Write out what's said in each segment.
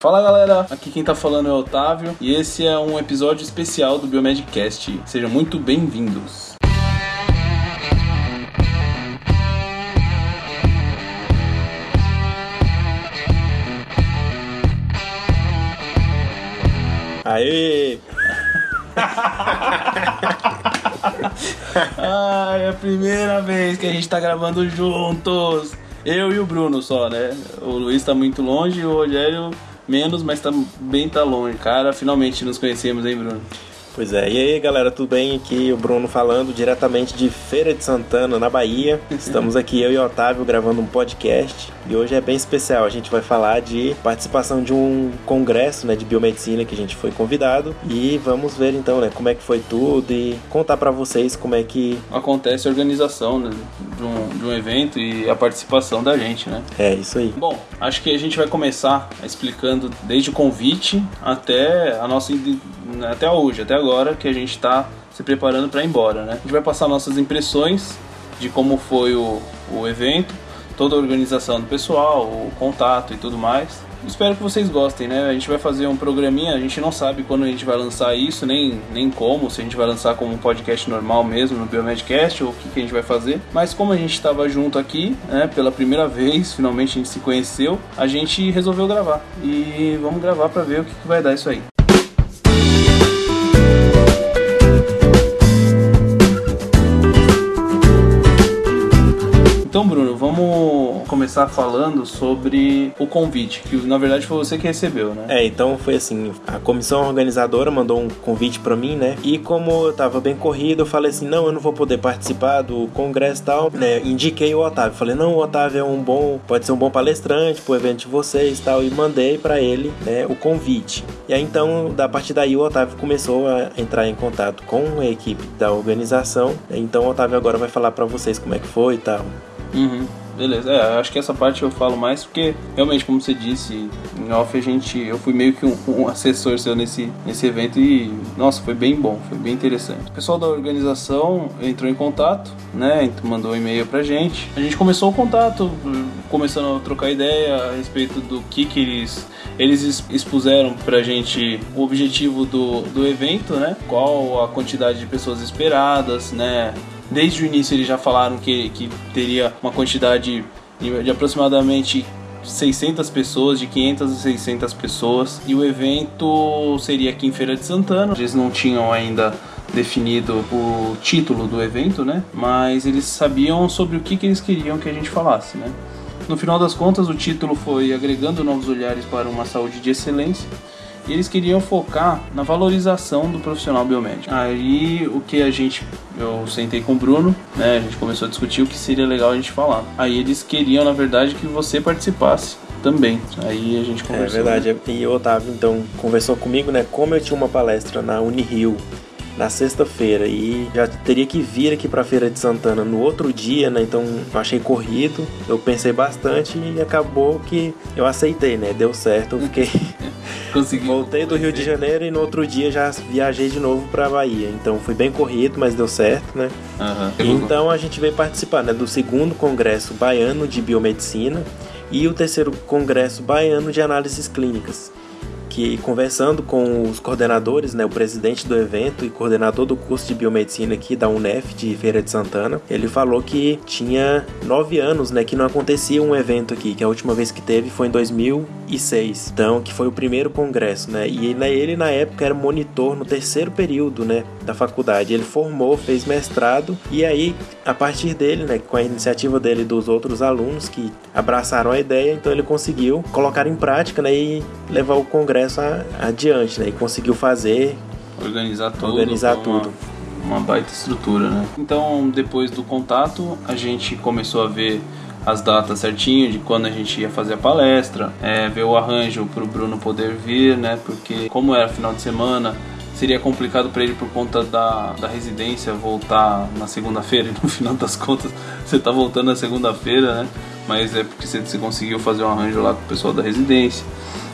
Fala galera, aqui quem tá falando é o Otávio e esse é um episódio especial do Biomedcast. Sejam muito bem-vindos. Aê! Ai, é a primeira vez que a gente tá gravando juntos. Eu e o Bruno só, né? O Luiz tá muito longe e o Rogério menos, mas também tá longe. Cara, finalmente nos conhecemos, hein, Bruno? Pois é, e aí galera, tudo bem? Aqui o Bruno falando diretamente de Feira de Santana, na Bahia. Estamos aqui eu e o Otávio gravando um podcast e hoje é bem especial. A gente vai falar de participação de um congresso né, de biomedicina que a gente foi convidado e vamos ver então né, como é que foi tudo e contar para vocês como é que acontece a organização né, de, um, de um evento e a participação da gente, né? É isso aí. Bom, acho que a gente vai começar explicando desde o convite até a nossa até hoje, até agora que a gente está se preparando para ir embora, né? A gente vai passar nossas impressões de como foi o, o evento, toda a organização do pessoal, o contato e tudo mais. Espero que vocês gostem, né? A gente vai fazer um programinha, a gente não sabe quando a gente vai lançar isso, nem, nem como, se a gente vai lançar como um podcast normal mesmo no Biomedcast ou o que, que a gente vai fazer. Mas como a gente estava junto aqui, né, pela primeira vez, finalmente a gente se conheceu, a gente resolveu gravar. E vamos gravar para ver o que, que vai dar isso aí. Começar falando sobre o convite, que na verdade foi você que recebeu, né? É, então foi assim, a comissão organizadora mandou um convite para mim, né? E como eu tava bem corrido, eu falei assim, não, eu não vou poder participar do congresso e tal, né? Indiquei o Otávio, falei, não, o Otávio é um bom, pode ser um bom palestrante pro evento de vocês e tal, e mandei para ele, né, o convite. E aí então, da partir daí o Otávio começou a entrar em contato com a equipe da organização. Então o Otávio agora vai falar para vocês como é que foi e tal. Uhum. Beleza, é, acho que essa parte eu falo mais porque realmente, como você disse, em off a gente. Eu fui meio que um, um, assessor seu nesse, nesse evento e, nossa, foi bem bom, foi bem interessante. O pessoal da organização entrou em contato, né? Mandou um e-mail pra gente. A gente começou o contato, começando a trocar ideia a respeito do que, que eles. Eles expuseram pra gente o objetivo do, do evento, né? Qual a quantidade de pessoas esperadas, né? Desde o início eles já falaram que, que teria uma quantidade de, de aproximadamente 600 pessoas, de 500 a 600 pessoas. E o evento seria aqui em Feira de Santana. Eles não tinham ainda definido o título do evento, né? Mas eles sabiam sobre o que, que eles queriam que a gente falasse, né? No final das contas, o título foi Agregando Novos Olhares para uma Saúde de Excelência. E eles queriam focar na valorização do profissional biomédico. Aí o que a gente. Eu sentei com o Bruno, né? A gente começou a discutir o que seria legal a gente falar. Aí eles queriam, na verdade, que você participasse também. Aí a gente conversou. É verdade. E o Otávio, então, conversou comigo, né? Como eu tinha uma palestra na Unirio na sexta-feira e já teria que vir aqui para Feira de Santana no outro dia, né? Então eu achei corrido, eu pensei bastante e acabou que eu aceitei, né? Deu certo, eu fiquei Consegui. Voltei do Rio de Janeiro e no outro dia já viajei de novo para Bahia. Então foi bem corrido, mas deu certo, né? Uhum. Então a gente veio participar né, do segundo congresso baiano de biomedicina e o terceiro congresso baiano de análises clínicas que conversando com os coordenadores, né, o presidente do evento e coordenador do curso de biomedicina aqui da UNEF de Feira de Santana, ele falou que tinha nove anos, né, que não acontecia um evento aqui, que a última vez que teve foi em 2006, então que foi o primeiro congresso, né, e ele na época era monitor no terceiro período, né, da faculdade. Ele formou, fez mestrado e aí a partir dele, né, com a iniciativa dele e dos outros alunos que abraçaram a ideia, então ele conseguiu colocar em prática, né, e levar o congresso processo adiante, né? E conseguiu fazer. Organizar tudo. Organizar tudo. Uma, uma baita estrutura, né? Então, depois do contato, a gente começou a ver as datas certinho de quando a gente ia fazer a palestra, é, ver o arranjo para o Bruno poder vir, né? Porque como era final de semana, seria complicado para ele por conta da, da residência voltar na segunda-feira e no final das contas você tá voltando na segunda-feira, né? Mas é porque você, você conseguiu fazer um arranjo lá com o pessoal da residência.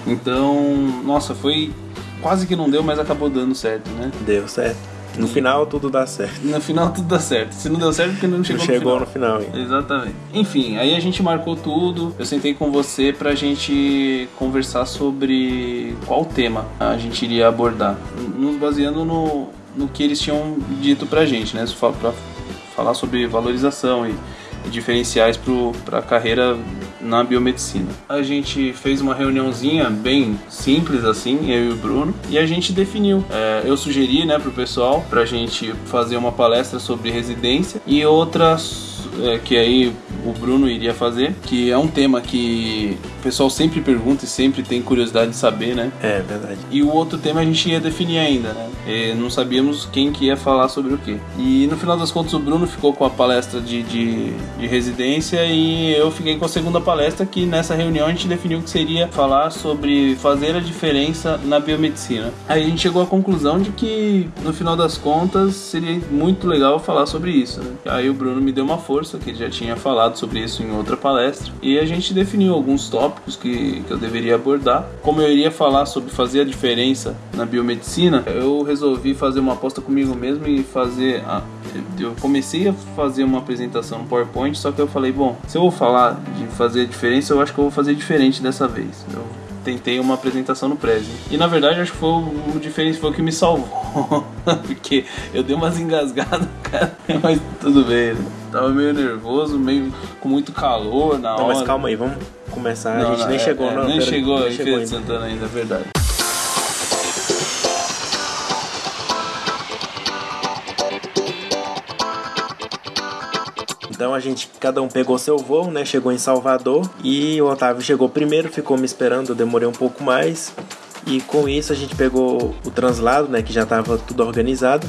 Então, nossa, foi quase que não deu, mas acabou dando certo, né? Deu certo. No final tudo dá certo. No final tudo dá certo. Se não deu certo, porque não chegou, não chegou no final. No final Exatamente. Enfim, aí a gente marcou tudo. Eu sentei com você pra gente conversar sobre qual tema a gente iria abordar. Nos baseando no, no que eles tinham dito pra gente, né? Pra falar sobre valorização e diferenciais para a carreira na biomedicina. A gente fez uma reuniãozinha bem simples assim, eu e o Bruno, e a gente definiu. É, eu sugeri né, para o pessoal para a gente fazer uma palestra sobre residência e outras é, que aí o Bruno iria fazer, que é um tema que pessoal sempre pergunta e sempre tem curiosidade de saber, né? É, verdade. E o outro tema a gente ia definir ainda, né? E não sabíamos quem que ia falar sobre o quê. E no final das contas o Bruno ficou com a palestra de, de, de residência e eu fiquei com a segunda palestra que nessa reunião a gente definiu que seria falar sobre fazer a diferença na biomedicina. Aí a gente chegou à conclusão de que no final das contas seria muito legal falar sobre isso, né? Aí o Bruno me deu uma força, que ele já tinha falado falado sobre isso em outra palestra e a gente definiu alguns tópicos que, que eu deveria abordar. Como eu iria falar sobre fazer a diferença na biomedicina, eu resolvi fazer uma aposta comigo mesmo e fazer. A, eu comecei a fazer uma apresentação no PowerPoint, só que eu falei, bom, se eu vou falar de fazer a diferença, eu acho que eu vou fazer diferente dessa vez. Eu tentei uma apresentação no Prezi. E na verdade acho que foi o diferente, foi o que me salvou. Porque eu dei umas engasgadas, cara. Mas tudo bem. Né? Tava meio nervoso, meio com muito calor na não, hora. Mas calma aí, vamos começar. Não, a gente não, nem é, chegou, é, não. Nem chegou nem em Feira de Santana ainda, é verdade. Então a gente, cada um pegou seu voo, né? Chegou em Salvador e o Otávio chegou primeiro, ficou me esperando, eu demorei um pouco mais. E com isso a gente pegou o translado, né? Que já estava tudo organizado.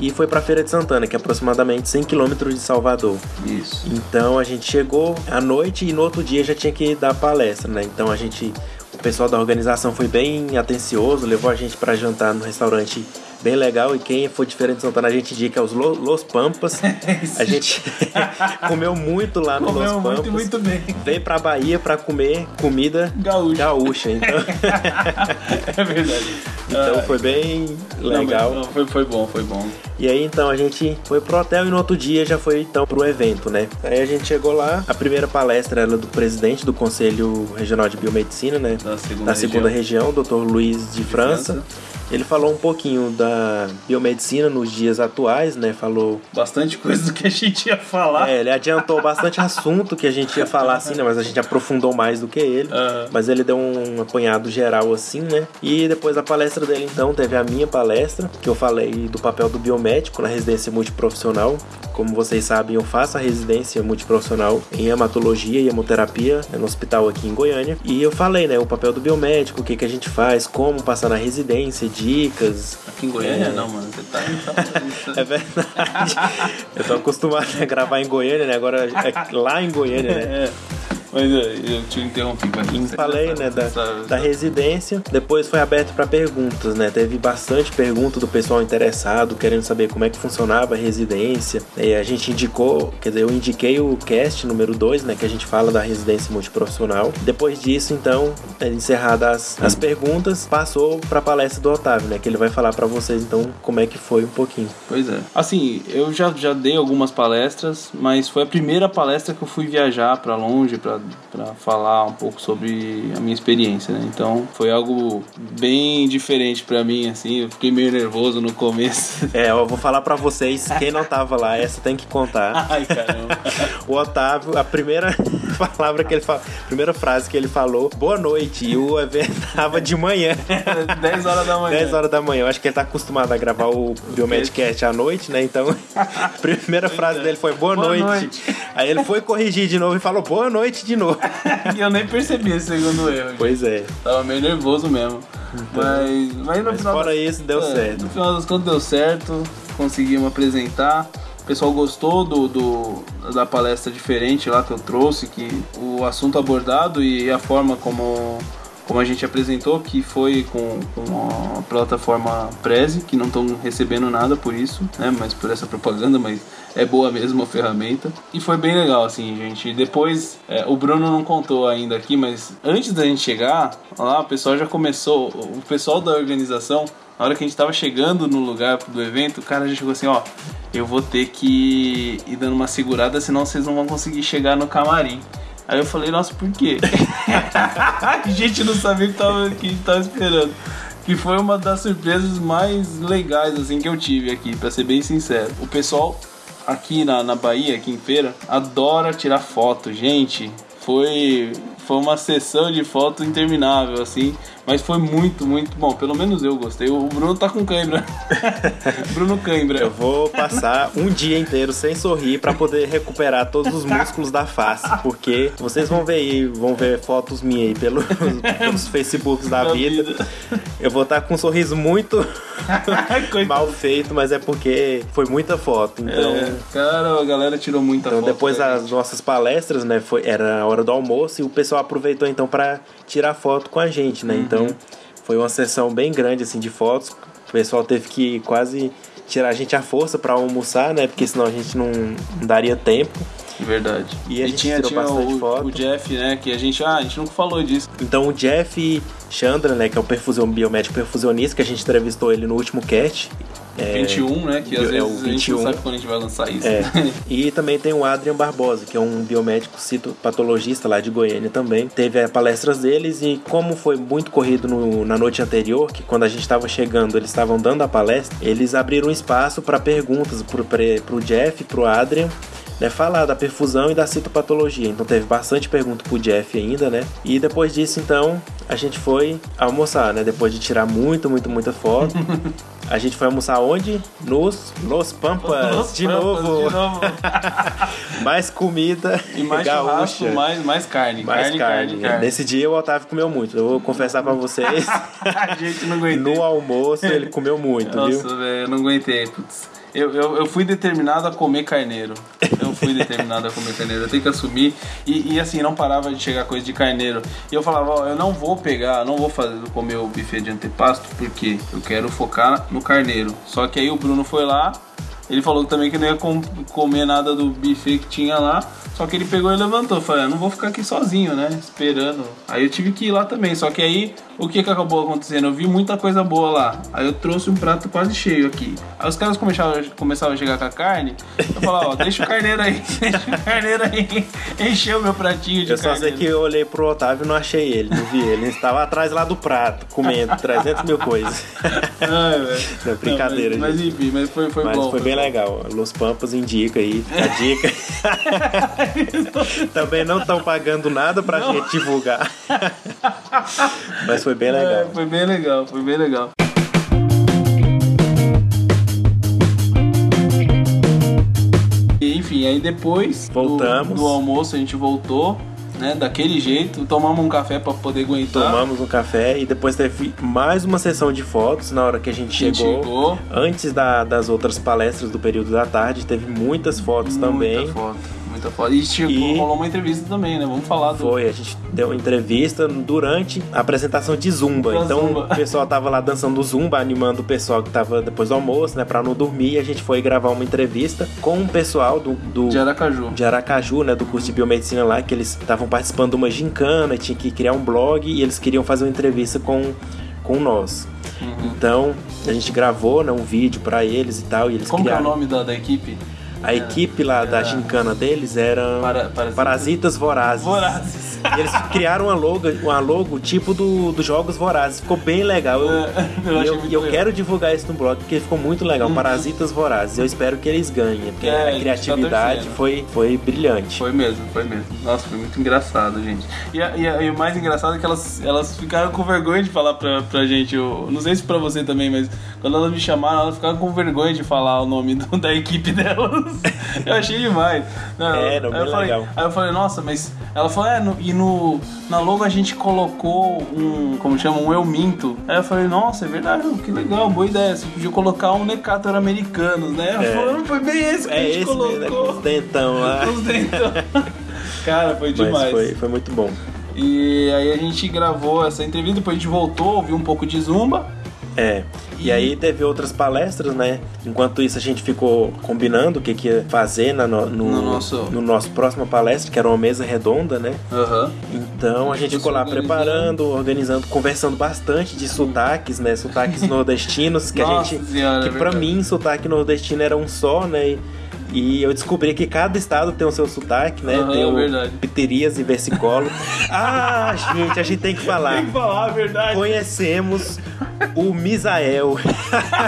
E foi para Feira de Santana, que é aproximadamente 100 km de Salvador. Isso. Então a gente chegou à noite e no outro dia já tinha que dar palestra, né? Então a gente, o pessoal da organização foi bem atencioso, levou a gente para jantar no restaurante bem legal. E quem for diferente de Santana, a gente indica os Los Pampas. a gente comeu muito lá no comeu Los Pampas. Muito, muito bem. Veio pra Bahia pra comer comida gaúcha. gaúcha então... é verdade. Então ah, foi bem legal. Não, não, foi, foi bom, foi bom. E aí então a gente foi pro hotel e no outro dia já foi então pro evento, né? Aí a gente chegou lá, a primeira palestra era do presidente do Conselho Regional de Biomedicina, né? Da segunda, da segunda região, região Dr. Luiz de, de França. França. Ele falou um pouquinho da biomedicina nos dias atuais, né? Falou bastante coisa do que a gente ia falar. É, ele adiantou bastante assunto que a gente ia falar assim, né? Mas a gente aprofundou mais do que ele. Uhum. Mas ele deu um apanhado geral assim, né? E depois da palestra dele, então, teve a minha palestra, que eu falei do papel do biomédico na residência multiprofissional. Como vocês sabem, eu faço a residência multiprofissional em hematologia e hemoterapia né, no hospital aqui em Goiânia. E eu falei, né, o papel do biomédico, o que, que a gente faz, como passar na residência, dicas. Aqui em Goiânia é... não, mano. Você tá É verdade. eu tô acostumado a gravar em Goiânia, né? Agora é lá em Goiânia, né? É. Mas eu te interrompi. Mas Falei, né, da, da residência. Depois foi aberto para perguntas, né? Teve bastante pergunta do pessoal interessado, querendo saber como é que funcionava a residência. E a gente indicou, quer dizer, eu indiquei o cast número 2, né, que a gente fala da residência multiprofissional. Depois disso, então, é, encerradas as, as perguntas, passou para a palestra do Otávio, né, que ele vai falar para vocês então como é que foi um pouquinho. Pois é. Assim, eu já, já dei algumas palestras, mas foi a primeira palestra que eu fui viajar para longe, para para falar um pouco sobre a minha experiência, né? Então foi algo bem diferente para mim, assim. Eu fiquei meio nervoso no começo. É, eu vou falar para vocês, quem não tava lá, essa tem que contar. Ai, caramba. o Otávio, a primeira palavra que ele falou, primeira frase que ele falou, boa noite. E o evento tava de manhã. 10 horas da manhã. 10 horas da manhã. Eu acho que ele tá acostumado a gravar o Biomedcast à noite, né? Então, a primeira frase dele foi boa, boa noite. noite. Aí ele foi corrigir de novo e falou boa noite de novo. e eu nem percebi esse segundo erro. Pois é. Tava meio nervoso mesmo. Então, mas, mas no mas final. Fora isso, deu é, certo. No final das contas, deu certo. Conseguimos apresentar. O pessoal gostou do, do, da palestra diferente lá que eu trouxe, que o assunto abordado e a forma como como a gente apresentou, que foi com, com a plataforma Prezi, que não estão recebendo nada por isso, né? Mas por essa propaganda, mas é boa mesmo a ferramenta. E foi bem legal, assim, gente. Depois, é, o Bruno não contou ainda aqui, mas antes da gente chegar lá, o pessoal já começou, o pessoal da organização, na hora que a gente tava chegando no lugar do evento, o cara já chegou assim, ó, eu vou ter que ir dando uma segurada, senão vocês não vão conseguir chegar no camarim. Aí eu falei, nossa, por quê? a gente não sabia o que tava, que tava esperando. Que foi uma das surpresas mais legais assim que eu tive aqui, para ser bem sincero. O pessoal aqui na, na Bahia, aqui em feira, adora tirar foto. Gente, foi, foi uma sessão de foto interminável, assim. Mas foi muito, muito bom. Pelo menos eu gostei. O Bruno tá com cãibra. Bruno cãibra. Eu vou passar um dia inteiro sem sorrir para poder recuperar todos os músculos da face. Porque vocês vão ver aí, vão ver fotos minhas aí pelos, pelos Facebooks da, vida. vida. Eu vou estar tá com um sorriso muito mal feito, mas é porque foi muita foto. Então, é, cara, a galera tirou muita então, foto. Depois das nossas palestras, né? Foi, era a hora do almoço e o pessoal aproveitou então para tirar foto com a gente, né? Uhum. Então foi uma sessão bem grande assim de fotos. O pessoal teve que quase tirar a gente à força para almoçar, né? Porque senão a gente não, não daria tempo. Verdade. E a e gente tinha, tirou tinha bastante o, foto. o Jeff, né? Que a gente, ah, a gente nunca falou disso. Então o Jeff Chandra, né? Que é o perfusão biomédico perfusionista, que a gente entrevistou ele no último cast. É, 21, né? Que às é vezes o 21. a gente não sabe quando a gente vai lançar isso. É. e também tem o Adrian Barbosa, que é um biomédico citopatologista lá de Goiânia também. Teve é, palestras deles e como foi muito corrido no, na noite anterior, que quando a gente estava chegando eles estavam dando a palestra, eles abriram espaço para perguntas para o Jeff, para o Adrian né, falar da perfusão e da citopatologia. Então teve bastante pergunta pro Jeff ainda, né? E depois disso, então, a gente foi almoçar, né? Depois de tirar muito, muito, muita foto. A gente foi almoçar onde? Nos Los Pampas, Los de, Pampas novo. de novo. mais comida e mais gaúcha. mais, mais carne. Mais carne, carne, carne, carne. Nesse dia o Otávio comeu muito. Eu vou confessar pra vocês. a gente não aguentou. No almoço ele comeu muito, Nossa, viu? Nossa, velho, eu não aguentei. Putz. Eu, eu, eu, fui determinado a comer carneiro. Eu fui determinado a comer carneiro. Eu tenho que assumir. E, e, assim, não parava de chegar coisa de carneiro. E eu falava, ó, eu não vou pegar, não vou fazer comer o buffet de antepasto, porque eu quero focar no carneiro. Só que aí o Bruno foi lá, ele falou também que não ia com, comer nada do buffet que tinha lá. Só que ele pegou e levantou. Falei, ah, não vou ficar aqui sozinho, né? Esperando. Aí eu tive que ir lá também. Só que aí, o que que acabou acontecendo? Eu vi muita coisa boa lá. Aí eu trouxe um prato quase cheio aqui. Aí os caras começaram, começaram a chegar com a carne. Eu falava, ó, deixa o carneiro aí. Deixa o carneiro aí. Encheu meu pratinho de Eu só sei que eu olhei pro Otávio e não achei ele. Não vi ele. Ele estava atrás lá do prato, comendo 300 mil coisas. Ai, velho. Não, brincadeira, não, mas, mas, enfim, mas foi, foi mas bom. foi bem bom. Legal. Los Pampas indica aí. A dica. Também não estão pagando nada pra não. gente divulgar. Mas foi bem legal. É, foi bem legal, foi bem legal. enfim, aí depois Voltamos. Do, do almoço a gente voltou né? Daquele jeito, tomamos um café para poder aguentar. Tomamos um café e depois teve mais uma sessão de fotos na hora que a gente, a gente chegou. chegou. Antes da, das outras palestras do período da tarde, teve muitas fotos Muita também. Foto muita. E, tipo, e rolou uma entrevista também, né? Vamos falar do. Foi, a gente deu uma entrevista durante a apresentação de Zumba. Da então Zumba. o pessoal tava lá dançando Zumba, animando o pessoal que tava depois do almoço, né? Pra não dormir. E a gente foi gravar uma entrevista com o pessoal do. do de Aracaju. De Aracaju, né? Do curso de biomedicina lá, que eles estavam participando de uma gincana, tinha que criar um blog e eles queriam fazer uma entrevista com, com nós. Uhum. Então, a gente gravou né, um vídeo para eles e tal. E eles Como criaram... é o nome da, da equipe? A equipe lá da gincana deles era Para, parasitas. parasitas vorazes. Vorazes. Eles criaram uma logo, uma logo tipo do, dos Jogos Vorazes. Ficou bem legal. Eu, eu, eu, eu quero divulgar isso no blog porque ficou muito legal. Uhum. Parasitas Vorazes. Eu espero que eles ganhem. Porque é, a tá criatividade tá foi, foi brilhante. Foi mesmo, foi mesmo. Nossa, foi muito engraçado, gente. E, e, e, o mais engraçado é que elas, elas ficaram com vergonha de falar pra, pra gente. Eu, não sei se pra você também, mas quando elas me chamaram, elas ficaram com vergonha de falar o nome do, da equipe delas. eu achei demais. Não, é, não, aí, eu falei, aí eu falei, nossa, mas ela falou, é, no, e no, na logo a gente colocou um, como chama, um eu minto. Aí eu falei, nossa, é verdade, que legal, boa ideia. Você podia colocar um Necator americanos, né? É. falou, foi bem esse que é a gente esse colocou. Mesmo, né? Com os dentão lá. Com os dentão. Cara, foi demais. Foi, foi muito bom. E aí a gente gravou essa entrevista, depois a gente voltou, ouviu um pouco de zumba. É. E aí teve outras palestras, né? Enquanto isso a gente ficou combinando o que, que ia fazer na no, no, No nosso- no nosso próxima palestra, que era uma mesa redonda, né? Aham. Então a gente Ficou lá organizando. preparando, organizando, conversando bastante de sotaques, né? Sotaques nordestinos, que a Nossa gente. Senhora, que é pra mim, sotaque nordestino era um só, né? E, e eu descobri que cada estado tem o seu sotaque, né? Aham, tem o verdade. Piterias e Versicolo. ah, gente, a gente tem que falar. Tem que falar a verdade. Conhecemos o Misael.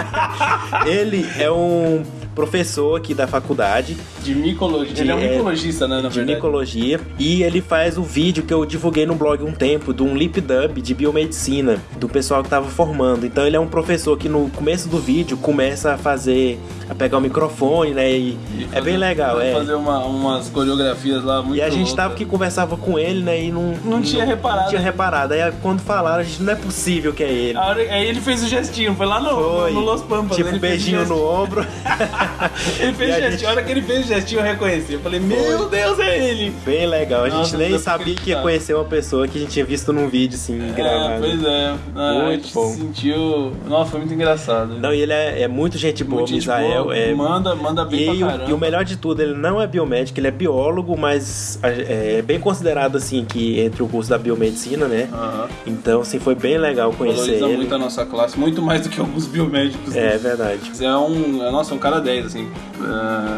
Ele é um professor aqui da faculdade De micologia. Ele é um De- é, micologista, né, na de verdade. micologia e ele faz o vídeo que eu divulguei no blog um tempo de um lip dub de biomedicina do pessoal que tava formando. Então ele é um professor que no começo do vídeo começa a fazer a pegar o microfone, né? E, E é fazer- bem legal, é. Fazer uma- umas coreografias lá muito E a gente loucas. tava que conversava com ele, né? E não, Não tinha reparado. Não tinha reparado. Aí quando falaram, a gente não é possível que é ele. Hora- Aí ele fez o gestinho, foi lá no, Foi. no Los Pampas. Tipo, ele beijinho fez o no ombro. Ele fez gestinho. gente- A hora que ele fez o gestinho, eu reconheci. Eu falei, meu Deus, é ele. Bem legal. A gente Nossa, nem sabia que ia conhecer uma pessoa que a gente tinha visto num vídeo, assim, É, gravado. pois é. Ah, a Muito gente bom. se sentiu. Nossa, foi muito engraçado. Não, e ele é, é muito gente boa, Muito Misael. boa, é, manda, manda bem E, pra e o melhor de tudo, ele não é biomédico, ele é biólogo, mas a- é bem considerado assim que entre o curso da biomedicina, né? Aham. Então, assim, foi bem legal conhecer Valoriza ele. muito a nossa classe, muito mais do que alguns biomédicos. É verdade. É um. é, Nossa, um cara 10, assim.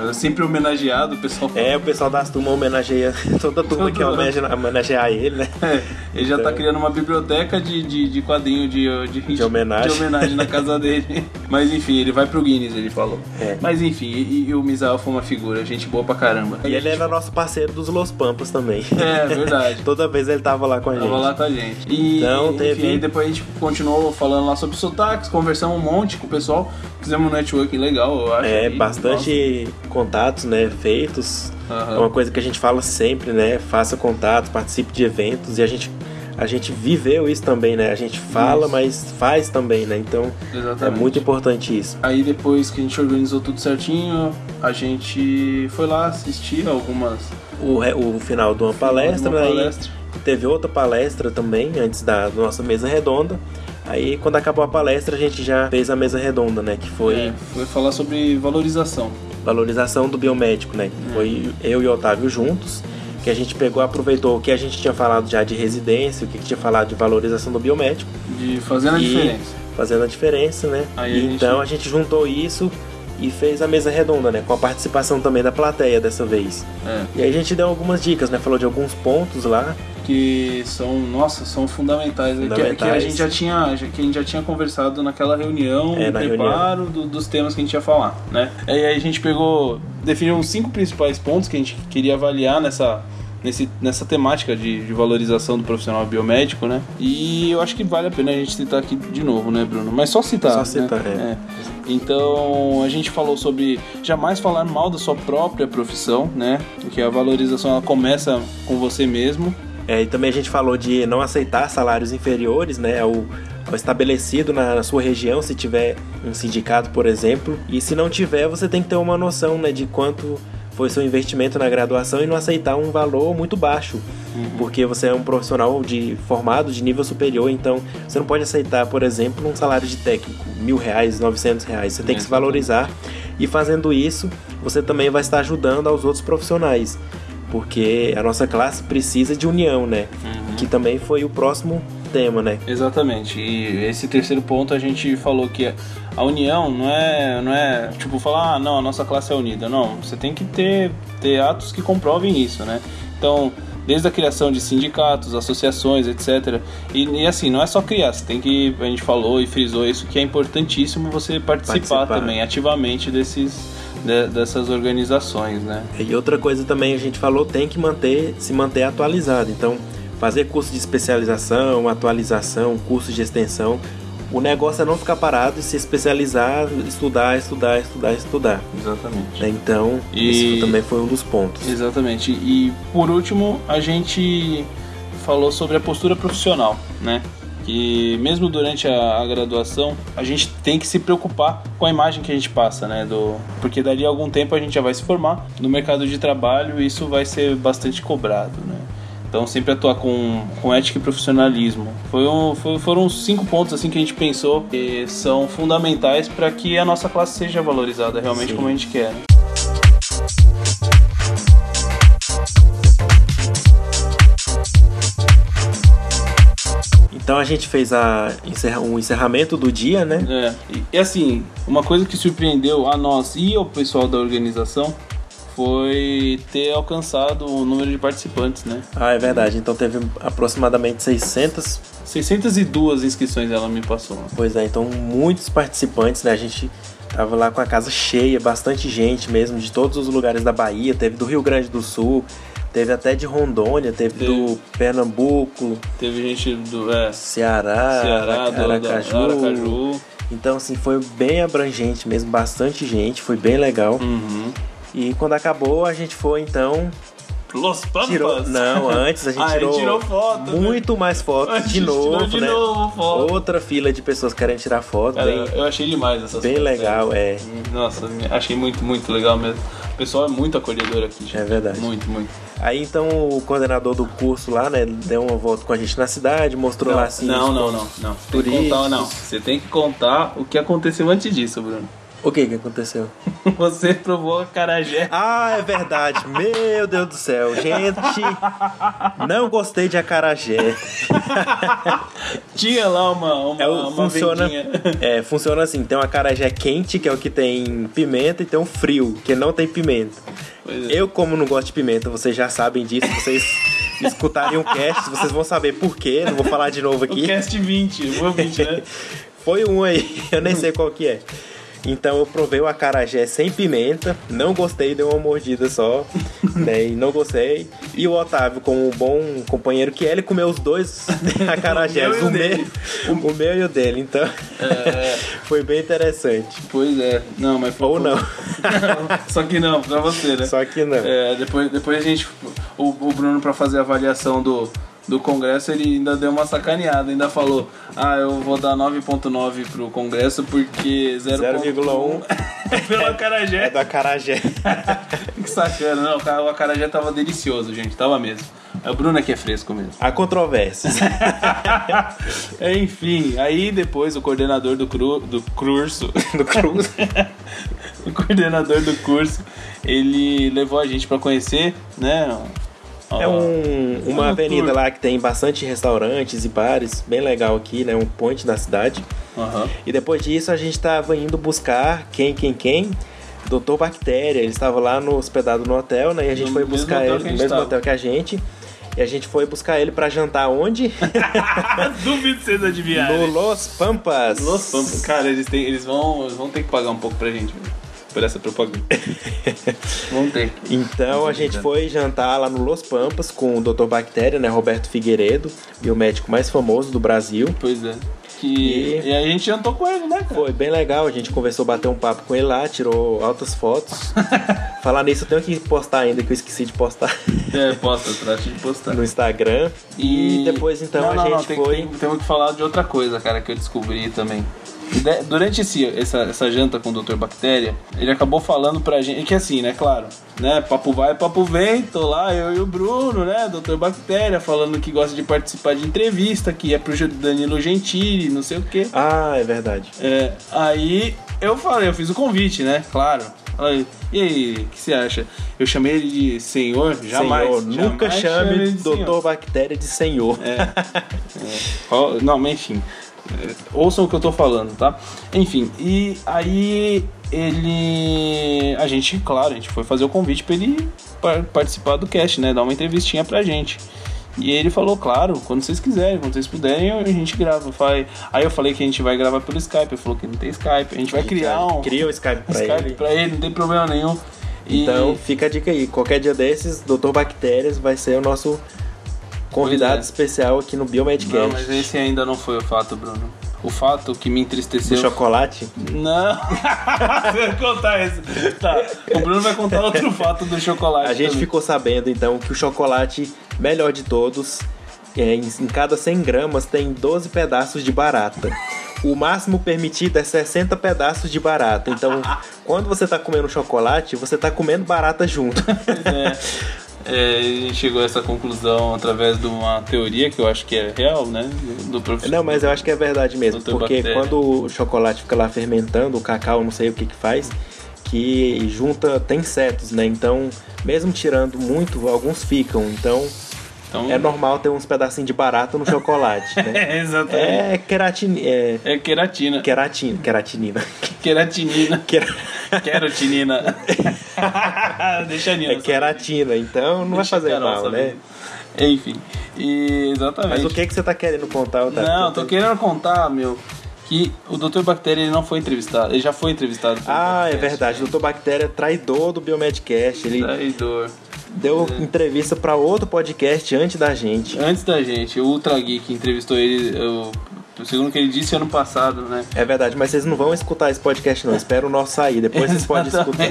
É, sempre homenageado, o pessoal fala. É, o pessoal das turmas homenageia toda a turma que Todo homenageia, homenagear ele, né? É, ele já tá Então- criando uma biblioteca de, de, de quadrinho de, de, De homenagem. de homenagem na casa dele. Mas enfim, ele vai pro Guinness, ele falou. É. Mas enfim, e, e o Misael foi uma figura, gente boa pra caramba. E ele era nosso parceiro dos Los Pampas também. É, verdade. Toda vez ele tava lá com a gente. Tava lá com a gente. E, Então, enfim, teve- aí depois a gente continuou falando lá sobre sotaques, conversamos um monte com o pessoal, fizemos um networking legal, eu acho. É, bastante contatos, né, feitos. Aham. É uma coisa que a gente fala sempre, né? Faça contatos, participe de eventos e a gente a gente viveu isso também, né? A gente fala, Isso. mas faz também, né? Então é Exatamente. muito importante isso. Aí depois que a gente organizou tudo certinho, a gente foi lá assistir algumas O, o final de uma palestra, uma né? Palestra. teve outra palestra também antes da nossa mesa redonda. Aí quando acabou a palestra a gente já fez a mesa redonda, né? Que foi É, foi falar sobre valorização. Valorização do biomédico, né? É. Foi eu e o Otávio juntos, que a gente pegou, aproveitou o que a gente tinha falado já de residência, o que tinha falado de valorização do biomédico, De fazendo a diferença. fazendo a diferença, né? Aí E a gente- então a gente juntou isso e fez a mesa redonda, né? Com a participação também da plateia dessa vez. É, E aí a gente deu algumas dicas, né? Falou de alguns pontos lá. Que são, nossa, são fundamentais. Que- Que, a Fundamentais. gente já tinha, que a gente já tinha conversado naquela reunião, É, no na preparo do- dos temas que a gente ia falar, né? E aí a gente pegou, definiu uns cinco principais pontos que a gente queria avaliar nessa Nesse, nessa temática de, de valorização do profissional biomédico, né? E eu acho que vale a pena a gente citar aqui de novo, né, Bruno? Mas só citar. Só né? citar, é. Então a gente falou sobre jamais falar mal da sua própria profissão, né? Que a valorização ela começa com você mesmo. É, e também a gente falou de não aceitar salários inferiores, né, ao, ao estabelecido na, na sua região, se tiver um sindicato, por exemplo. E se não tiver, você tem que ter uma noção, né, de quanto foi seu investimento na graduação e não aceitar um valor muito baixo, porque você é um profissional de formado de nível superior, então você não pode aceitar, por exemplo, um salário de técnico, mil reais, novecentos reais. Você tem que se Exatamente. valorizar e fazendo isso, você também vai estar ajudando aos outros profissionais porque a nossa classe precisa de união, né? Que também foi o próximo tema, né? Exatamente. E esse terceiro ponto a gente falou que a união não é, não é tipo falar, ah, não, a nossa classe é unida. Não, você tem que ter, ter atos que comprovem isso, né? Então, desde a criação de sindicatos, associações, etc. E, e assim, não é só criar, você tem que, a gente falou e frisou isso, que é importantíssimo você participar, Participar. também ativamente desses, de- dessas organizações, né? E outra coisa também a gente falou, tem que manter, se manter atualizado. Então, fazer curso de especialização, atualização, curso de extensão. O negócio é não ficar parado e se especializar, estudar, estudar, estudar, estudar. Exatamente. né? Então, E- isso também foi um dos pontos. Exatamente. E por último, a gente falou sobre a postura profissional, né? Que mesmo durante a, a graduação, a gente tem que se preocupar com a imagem que a gente passa, né? Do, porque dali a algum tempo a gente já vai se formar no mercado de trabalho e isso vai ser bastante cobrado, né? Então sempre atuar com, com ética e profissionalismo. Foi um, foi, foram cinco pontos assim que a gente pensou que são fundamentais para que a nossa classe seja valorizada realmente Sim. como a gente quer. Então a gente fez a um encerramento do dia, né? É, e, e assim, uma coisa que surpreendeu a nós e ao pessoal da organização foi ter alcançado o número de participantes, né? Ah, é verdade. Então teve aproximadamente 600. 602 inscrições ela me passou. Pois é, então muitos participantes, né? A gente tava lá com a casa cheia, bastante gente mesmo, de todos os lugares da Bahia. Teve do Rio Grande do Sul, teve até de Rondônia, teve, Teve. do Pernambuco, Teve gente do é, Ceará, Ceará, do, Aracaju. Aracaju. Então, assim, foi bem abrangente mesmo, bastante gente, foi bem legal. Uhum. E quando acabou, a gente foi então. Los Pampas. Tirou. Não, antes a gente Ah, tirou, tirou foto, né? muito mais A fotos de novo, de né? novo foto. Outra fila de pessoas querendo tirar foto, Cara, bem, eu achei demais essas bem fotos, legal, né? é. Nossa, achei muito, muito legal mesmo. O pessoal é muito acolhedor aqui, gente. É verdade. Muito, muito. Aí então o coordenador do curso lá, né, deu uma volta com a gente na cidade, mostrou Não, lá assim. não, não, não, não. Tem que turísticos. contar, não. Você tem que contar o que aconteceu antes disso, Bruno. O que que aconteceu? Você provou a carajé. Ah, é verdade. Meu Deus do céu. Gente, não gostei de acarajé. Tinha lá uma, uma, É o, uma funciona, é, funciona assim, tem um acarajé quente, que é o que tem pimenta, e tem um frio, que não tem pimenta. Pois é. Eu, como não gosto de pimenta, vocês já sabem disso, vocês escutarem o cast, vocês vão saber por quê, não vou falar de novo O aqui. cast 20, o 20, né? Foi um aí, eu nem sei qual que é. Então eu provei o acarajé sem pimenta, não gostei, dei uma mordida só, né? E não gostei. E o Otávio, como um bom companheiro que é, ele comeu os dois acarajés, O meu e o meu, dele. o meu e o dele. Então É, foi bem interessante. pois é. Não, mas foi Ou não. Só que não, pra você, né? Só que não. É, depois, depois a gente. O, o Bruno, pra fazer a avaliação do, do Congresso, ele ainda deu uma sacaneada. Ainda falou: Ah, eu vou dar 9,9 pro Congresso porque 0,1 é pelo acarajé. É do acarajé. Que sacana, não. o ca- O acarajé tava delicioso, gente. Tava mesmo. É o Bruno é que é fresco mesmo. Há controvérsias. Enfim, aí depois o coordenador do, cru, do curso. Do Cruz. o coordenador do curso, ele levou a gente pra conhecer, né? É um, uma um avenida lá que tem bastante restaurantes e bares, bem legal aqui, né? Um point da cidade. Aham. E depois disso a gente estava indo buscar quem, quem, quem? Doutor Bactéria. Ele estava lá no, hospedado no hotel, né? E a gente No foi buscar ele que no mesmo tava. hotel que a gente. E a gente foi buscar ele pra jantar onde? Duvido vocês no adivinharem. Los Pampas. Los Pampas. Cara, eles, têm, eles, vão, eles vão ter que pagar um pouco pra gente, velho, por essa propaganda. vão ter. Então a gente foi jantar lá no Los Pampas com o Dr. Bactéria, né? Roberto Figueiredo, biomédico mais famoso do Brasil. Pois é. Que, E- e... a gente jantou com ele, né, cara? Foi bem legal, a gente conversou, bateu um papo com ele lá, tirou altas fotos. Falar nisso, eu tenho que postar ainda, que eu esqueci de postar É, posta, trate de postar. no Instagram. E, depois então Não, a não, gente não, tem, foi. Tem, temos que falar de outra coisa, cara, que eu descobri também. De- Durante esse, essa, essa janta com o Dr. Bactéria, ele acabou falando pra gente. Que assim, né, claro, né? Papo vai, papo vem, tô lá, eu e o Bruno, né? Dr. Bactéria, falando que gosta de participar de entrevista, que é pro Danilo Gentili, não sei o quê. Ah, é verdade. É, aí eu falei, eu fiz o convite, né? Claro. Aí, e aí, o que você acha? Eu chamei ele de senhor? Jamais. senhor, nunca jamais chame ele de senhor. Doutor Bactéria de senhor. É. Ó, Não, mas enfim. É, Ouçam o que eu tô falando, tá? Enfim, e aí ele. A gente, claro, a gente foi fazer o convite pra ele par- participar do cast, né? Dar uma entrevistinha pra gente. E ele falou, claro, quando vocês quiserem, quando vocês puderem, a gente grava. Falei- Aí eu falei que a gente vai gravar pelo Skype. Ele falou que não tem Skype. A gente vai criar um Cria o Skype pra Skype ele. pra ele, não tem problema nenhum. E- Então fica a dica aí. Qualquer dia desses, Doutor Bactérias vai ser o nosso convidado Pois especial aqui no Biomedcast. Não, mas esse ainda não foi o fato, Bruno. O fato que me Do entristeceu. chocolate? Não! Você vai contar esse. Tá. O Bruno vai contar outro fato do chocolate. A gente também. ficou sabendo então que o chocolate melhor de todos, é, em, cada 100 gramas tem 12 pedaços de barata. O máximo permitido é 60 pedaços de barata. Então, quando você tá comendo chocolate, você tá comendo barata junto. É. É, a gente chegou a essa conclusão através de uma teoria que eu acho que é real, né? Do professor. Não, mas eu acho que é verdade mesmo, porque Bactéria. quando o chocolate fica lá fermentando, o cacau, não sei o que que faz, que junta, tem insetos, né? Então, mesmo tirando muito, alguns ficam. Então, Então, é normal ter uns pedacinhos de barata no chocolate, né? É, exatamente. É queratina, é É, queratina. queratina, queratinina. Queratinina. Quer- Querotinina. Deixa a Nina. É queratina, então não vai Deixa a fazer mal, né? Enfim. E, exatamente. Mas o que que você tá querendo contar, Otávio? Não, tô querendo contar, meu, que o Dr. Bactéria ele não foi entrevistado. Ele já foi entrevistado. Ah, é verdade. O Dr. Bactéria é traidor do Biomedcast. Ele Traidor. deu É. entrevista pra outro podcast antes da gente. Antes da gente, o Ultra Geek entrevistou ele, eu, segundo o que ele disse ano passado, né? É verdade, mas vocês não vão escutar esse podcast não. Espera o nosso sair, depois vocês podem escutar.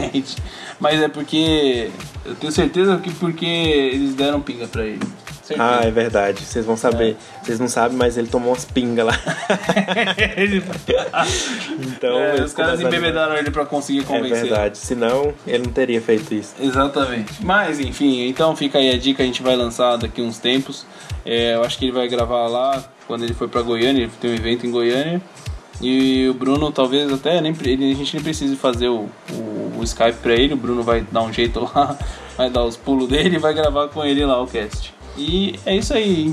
Mas é porque. Eu tenho certeza que porque eles deram pinga pra ele. Certeza. Ah, é verdade. Vocês vão saber. Vocês não sabem, mas ele tomou umas pingas lá. Então, É, os caras embebedaram ele pra conseguir. É convencer. verdade. Senão, ele não teria feito isso. Exatamente. Mas enfim, então fica aí a dica, a gente vai lançar daqui uns tempos. É, eu acho que ele vai gravar lá quando ele for pra Goiânia, ele tem um evento em Goiânia. E o Bruno talvez até nem ele, a gente nem precise fazer o, o, o Skype pra ele, o Bruno vai dar um jeito lá, vai dar os pulos dele e vai gravar com ele lá o cast. E é isso aí.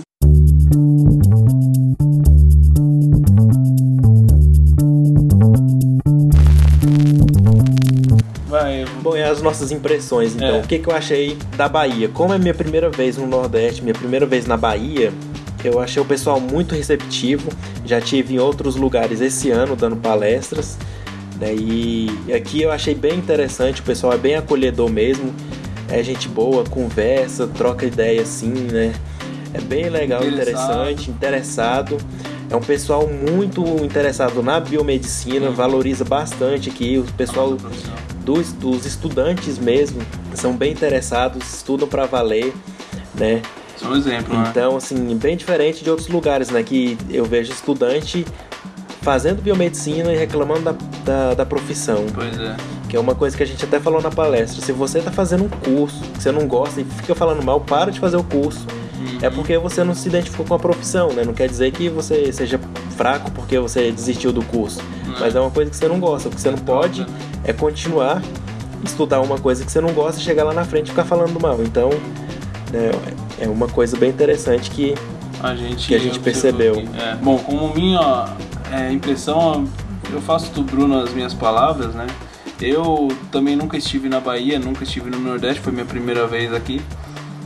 Vai, Bom, e as nossas impressões, então. É. O que, que eu achei da Bahia? Como é minha primeira vez no Nordeste, minha primeira vez na Bahia, eu achei o pessoal muito receptivo. Já tive em outros lugares esse ano dando palestras. Né? E aqui eu achei bem interessante, o pessoal é bem acolhedor mesmo. É gente boa, conversa, troca ideia assim, né? É bem legal, interessante, interessado. É um pessoal muito interessado na biomedicina, valoriza bastante aqui. O pessoal dos, dos estudantes mesmo são bem interessados, estudam para valer, né? Só um exemplo, né? Então, assim, bem diferente de outros lugares, né? Que eu vejo estudante fazendo biomedicina e reclamando da, da, da profissão, Pois é. Que é uma coisa que a gente até falou na palestra. Se você tá fazendo um curso que você não gosta e fica falando mal, para de fazer o curso. É porque você não se identificou com a profissão, né? Não quer dizer que você seja fraco porque você desistiu do curso. Mas é uma coisa que você não gosta. O que você não pode é continuar estudar uma coisa que você não gosta, chegar lá na frente e ficar falando mal. Então, né, é uma coisa bem interessante que a gente, que a gente percebeu. É, Bom, como minha é, impressão, eu faço do Bruno as minhas palavras, né? Eu também nunca estive na Bahia, nunca estive no Nordeste, foi minha primeira vez aqui.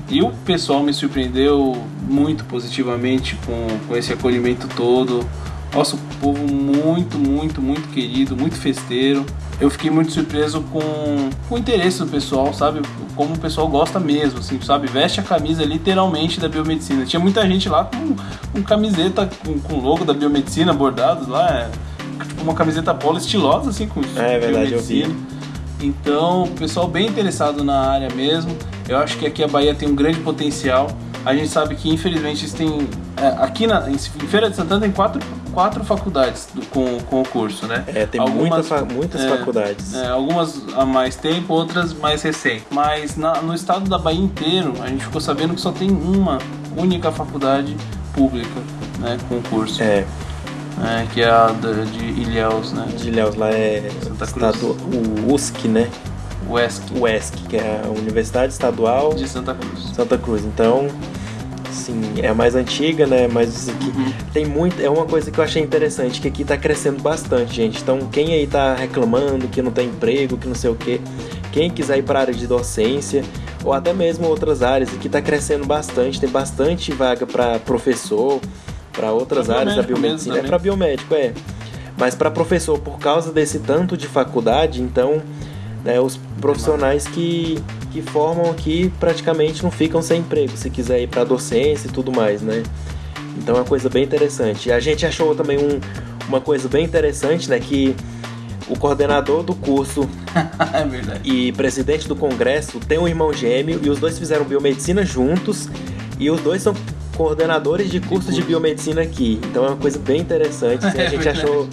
E o pessoal me surpreendeu muito positivamente com, com esse acolhimento todo. Nosso povo muito, muito, muito querido, muito festeiro. Eu fiquei muito surpreso com, com o interesse do pessoal, sabe? Como o pessoal gosta mesmo, assim, sabe? Veste a camisa literalmente da biomedicina. Tinha muita gente lá com, com camiseta com, logo da biomedicina bordados lá. é, tipo uma camiseta polo estilosa, assim, com É verdade, eu vi. biomedicina. Então, o pessoal bem interessado na área mesmo. Eu acho que aqui a Bahia tem um grande potencial. A gente sabe que, infelizmente, isso tem. é, aqui na, em Feira de Santana tem quatro, quatro faculdades do- com, com o curso, né? é, tem muita fa- muitas é, faculdades. é, algumas há mais tempo, outras mais recentes. Mas na- no estado da Bahia inteiro, a gente ficou sabendo que só tem uma única faculdade pública, né? Com curso. É, né, que é a de Ilhéus, né? de Ilhéus lá é Santa Cruz. estado, o USC, né? UESC, O ESC, que é a Universidade Estadual de Santa Cruz. Santa Cruz. Então, sim, é a mais antiga, né? Mas isso aqui Uhum. tem muito. É uma coisa que eu achei interessante, que aqui tá crescendo bastante, gente. Então, quem aí tá reclamando que não tem emprego, que não sei o quê, quem quiser ir para área de docência, ou até mesmo outras áreas, aqui tá crescendo bastante, tem bastante vaga para professor, para outras Pra áreas da mesmo biomedicina. É para biomédico, é. Mas para professor, por causa desse tanto de faculdade, então né, os profissionais que, que formam aqui praticamente não ficam sem emprego, se quiser ir para docência e tudo mais, né? Então é uma coisa bem interessante. A gente achou também um, uma coisa bem interessante, né, que o coordenador do curso é e presidente do congresso tem um irmão gêmeo e os dois fizeram biomedicina juntos e os dois são coordenadores de cursos de biomedicina aqui. Então é uma coisa bem interessante. assim, a É gente verdade. achou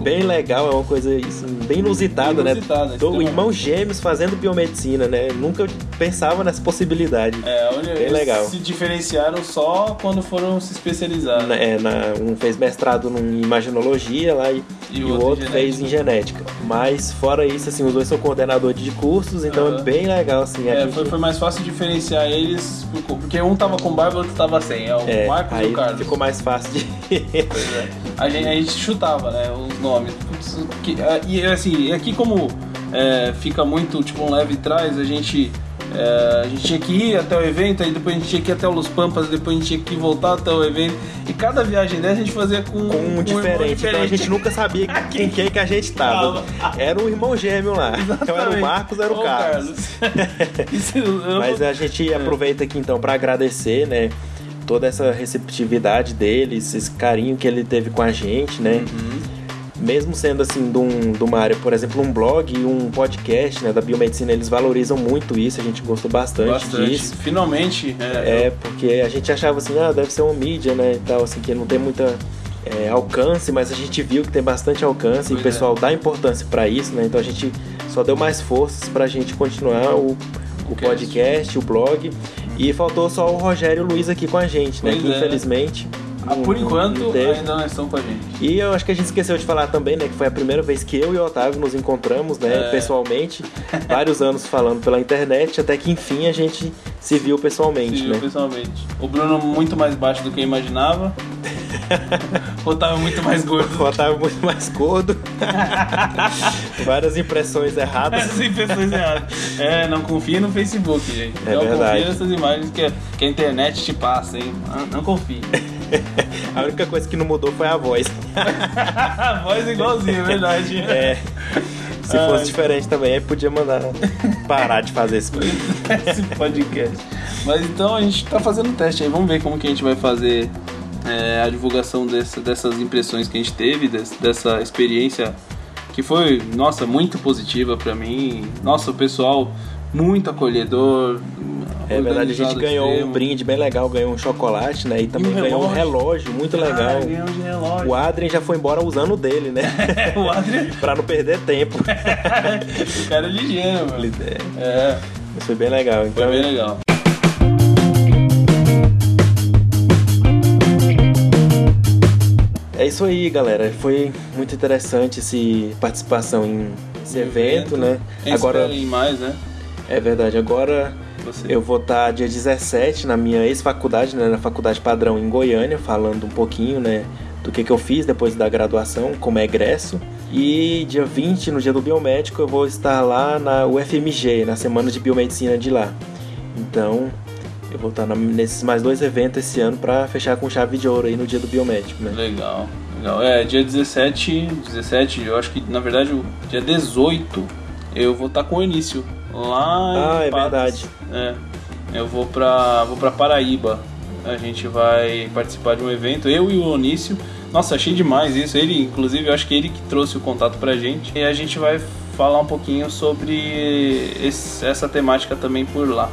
bem legal, é uma coisa assim, bem inusitada, né? Inusitada, Do então- irmãos gêmeos fazendo biomedicina, né? Nunca pensava nessa possibilidade. É, olha, Bem eles legal. se diferenciaram só quando foram se especializar. Na- é, na- um fez mestrado em imaginologia lá e, E e o outro outro em fez em genética. Mas fora isso, assim, os dois são coordenadores de cursos, então Aham. é bem legal, assim. É, gente- foi, foi mais fácil diferenciar eles, porque um tava com barba e o outro tava sem. É o é, Marcos e o Carlos. ficou mais fácil de. Pois é. A gente, a gente chutava, né, os nomes. Que- é, e assim, aqui como é, fica muito tipo um leve trás, a gente. é, a gente tinha que ir até o evento, aí depois a gente tinha que ir até o Los Pampas, depois a gente tinha que voltar até o evento. E cada viagem dessa a gente fazia com, com um irmão diferente. Então a gente nunca sabia quem que a gente tava. Era um irmão gêmeo lá. Então era o Marcos, era o Carlos. Eu- Mas a gente aproveita aqui então para agradecer, né? Toda essa receptividade deles, esse carinho que ele teve com a gente, né? Uhum. Mesmo sendo assim de, um, de uma área, por exemplo, um blog e um podcast né, da biomedicina, eles valorizam muito isso, a gente gostou bastante, Bastante. disso. Finalmente, é, É, porque a gente achava assim, ah, deve ser uma mídia, né, e tal, assim, que não tem muita é, alcance, mas a gente viu que tem bastante alcance e Pois o pessoal dá importância pra isso, né, então a gente só deu mais forças pra gente continuar o, o cast. podcast, o blog, e faltou só o Rogério e o Luiz aqui com a gente, né, Pois que é. infelizmente... Ah, não- por enquanto, ainda não estão com a gente. E eu acho que a gente esqueceu de falar também, né? Que foi a primeira vez que eu e o Otávio nos encontramos, né? É. Pessoalmente. Vários anos falando pela internet, até que enfim a gente se viu pessoalmente, Sim, né? pessoalmente. O Bruno muito mais baixo do que eu imaginava. o Otávio muito mais gordo. O Otávio muito mais gordo. Várias impressões erradas. Essas impressões erradas. É, não confia no Facebook, gente. É não verdade. confia nessas imagens que, que a internet te passa, hein? Não, não confie. A única coisa que não mudou foi a voz. a voz é igualzinha, é verdade. É. Se fosse diferente também, aí podia mandar parar de fazer esse esse podcast. Mas então a gente tá fazendo o teste aí, vamos ver como que a gente vai fazer é, a divulgação desse- dessas impressões que a gente teve, des- dessa experiência que foi, nossa, muito positiva pra mim. Nossa, o pessoal muito acolhedor. É verdade, a gente ganhou um extremo. brinde bem legal, ganhou um chocolate, né? E também um ganhou um relógio. relógio muito legal. Ah, de relógio. O Adrien já foi embora usando o dele, né? o Adriano, pra não perder tempo. o cara é ligeiro, mano. É, É, Mas foi bem legal. foi Então, bem legal. É isso aí, galera. Foi muito interessante essa participação em esse evento, né? Quem Agora, em mais, né? é verdade, agora Você. eu vou estar dia 17 na minha ex-faculdade, né, na Faculdade Padrão em Goiânia, falando um pouquinho, né, do que, que eu fiz depois da graduação, como egresso. E dia 20, no dia do biomédico, eu vou estar lá na UFMG, na Semana de Biomedicina de lá. Então, eu vou estar nesses mais dois eventos esse ano para fechar com chave de ouro aí no dia do biomédico, né? Legal, legal. É, dia 17, 17, eu acho que na verdade dia 18 eu vou estar com o início lá Ah, em é Patos. verdade. É. Eu vou pra, vou pra Paraíba. A gente vai participar de um evento, eu e o Onício. Nossa, achei demais isso. Ele, inclusive, eu acho que ele que trouxe o contato pra gente. E a gente vai falar um pouquinho sobre esse- essa temática também por lá.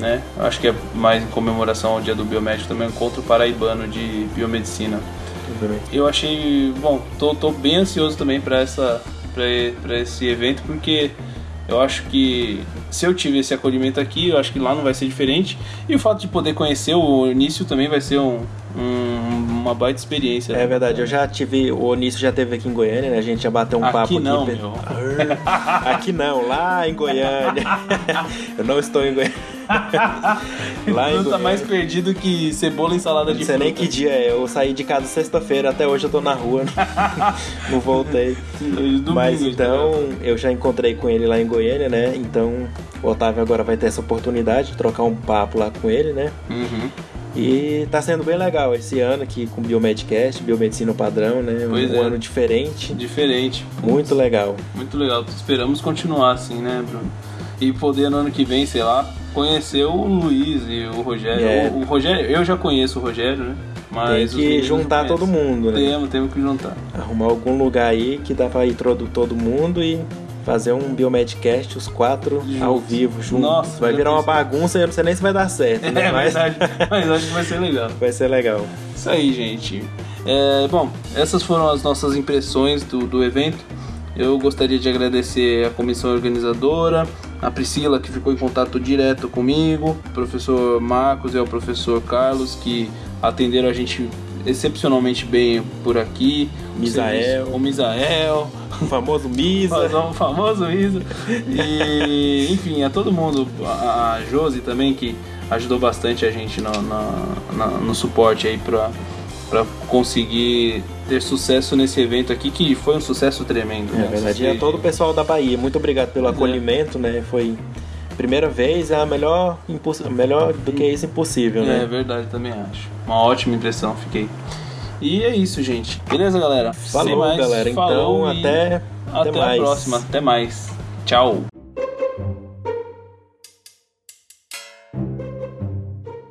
Né? Acho que é mais em comemoração ao dia do biomédico também, um encontro paraibano de biomedicina. Eu achei, bom, tô, tô bem ansioso também para essa para esse evento porque eu acho que se eu tive esse acolhimento aqui, eu acho que lá não vai ser diferente. E o fato de poder conhecer o início também vai ser um, um- uma baita experiência. É verdade, eu já tive, o Onício já teve aqui em Goiânia, né? A gente já bateu um Aqui papo não, aqui. meu. Aqui não, lá em Goiânia. eu não estou em Goiânia. lá Não tá mais perdido que cebola e salada Não de sei nem fruta. que dia é, eu saí de casa sexta-feira, até hoje eu tô na rua, não voltei. Domingo, Mas então, eu já encontrei com ele lá em Goiânia, né? Então, o Otávio agora vai ter essa oportunidade de trocar um papo lá com ele, né? Uhum. E tá sendo bem legal esse ano aqui com Biomedcast, Biomedicina Padrão, né? Um, Pois um é. ano diferente, Diferente. muito legal. Muito legal. Esperamos continuar assim, né, Bruno? E poder no ano que vem, sei lá, conhecer o Luiz e o Rogério. É. O, o Rogério, eu já conheço o Rogério, né? Tem Mas os que juntar todo mundo, né? Temos, temos que juntar. Arrumar algum lugar aí que dá pra ir todo, todo mundo e fazer um Biomedcast, os quatro Juntos. ao vivo, juntos. Nossa, vai virar uma bagunça e eu não sei nem se vai dar certo, né? É Mas verdade. Mas acho que vai ser legal. vai ser legal. Isso aí, gente. É, bom, essas foram as nossas impressões do, do evento. Eu gostaria de agradecer a comissão organizadora, a Priscila que ficou em contato direto comigo, o professor Marcos e o professor Carlos que atenderam a gente excepcionalmente bem por aqui. Misael. O Misael. O famoso Misa. O famoso Misa. E, enfim, a todo mundo. A, a Josi também, que ajudou bastante a gente no, no, no suporte aí pra, pra conseguir ter sucesso nesse evento aqui, que foi um sucesso tremendo. É né? verdade. E a todo o pessoal da Bahia, muito obrigado pelo acolhimento, né? Foi primeira vez, é a melhor, melhor do que isso impossível, né? É verdade, também acho. Uma ótima impressão, fiquei. E é isso, gente. Beleza, galera? Falou, mais, galera. falou então, até, até, até mais. a próxima. Até mais. Tchau.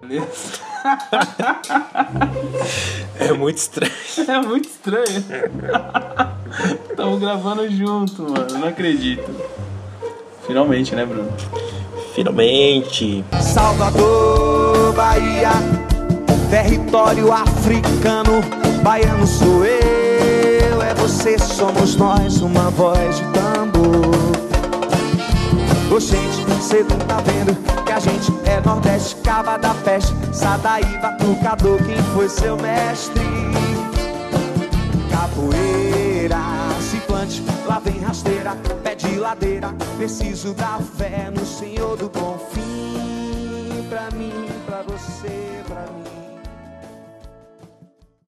Beleza? É muito estranho. É muito estranho. Estamos gravando junto, mano. Não acredito. Finalmente, né, Bruno? Finalmente. Salvador, Bahia, território africano. Baiano sou eu, é você, somos nós, uma voz de tambor. Gente, cê não tá vendo que a gente é Nordeste, Cava da Peste, Sadaíba, Tucador, quem foi seu mestre? Capoeira, ciclante, lá vem rasteira, pé de ladeira, preciso da fé no Senhor do Bom Fim. Pra mim, pra você, pra mim.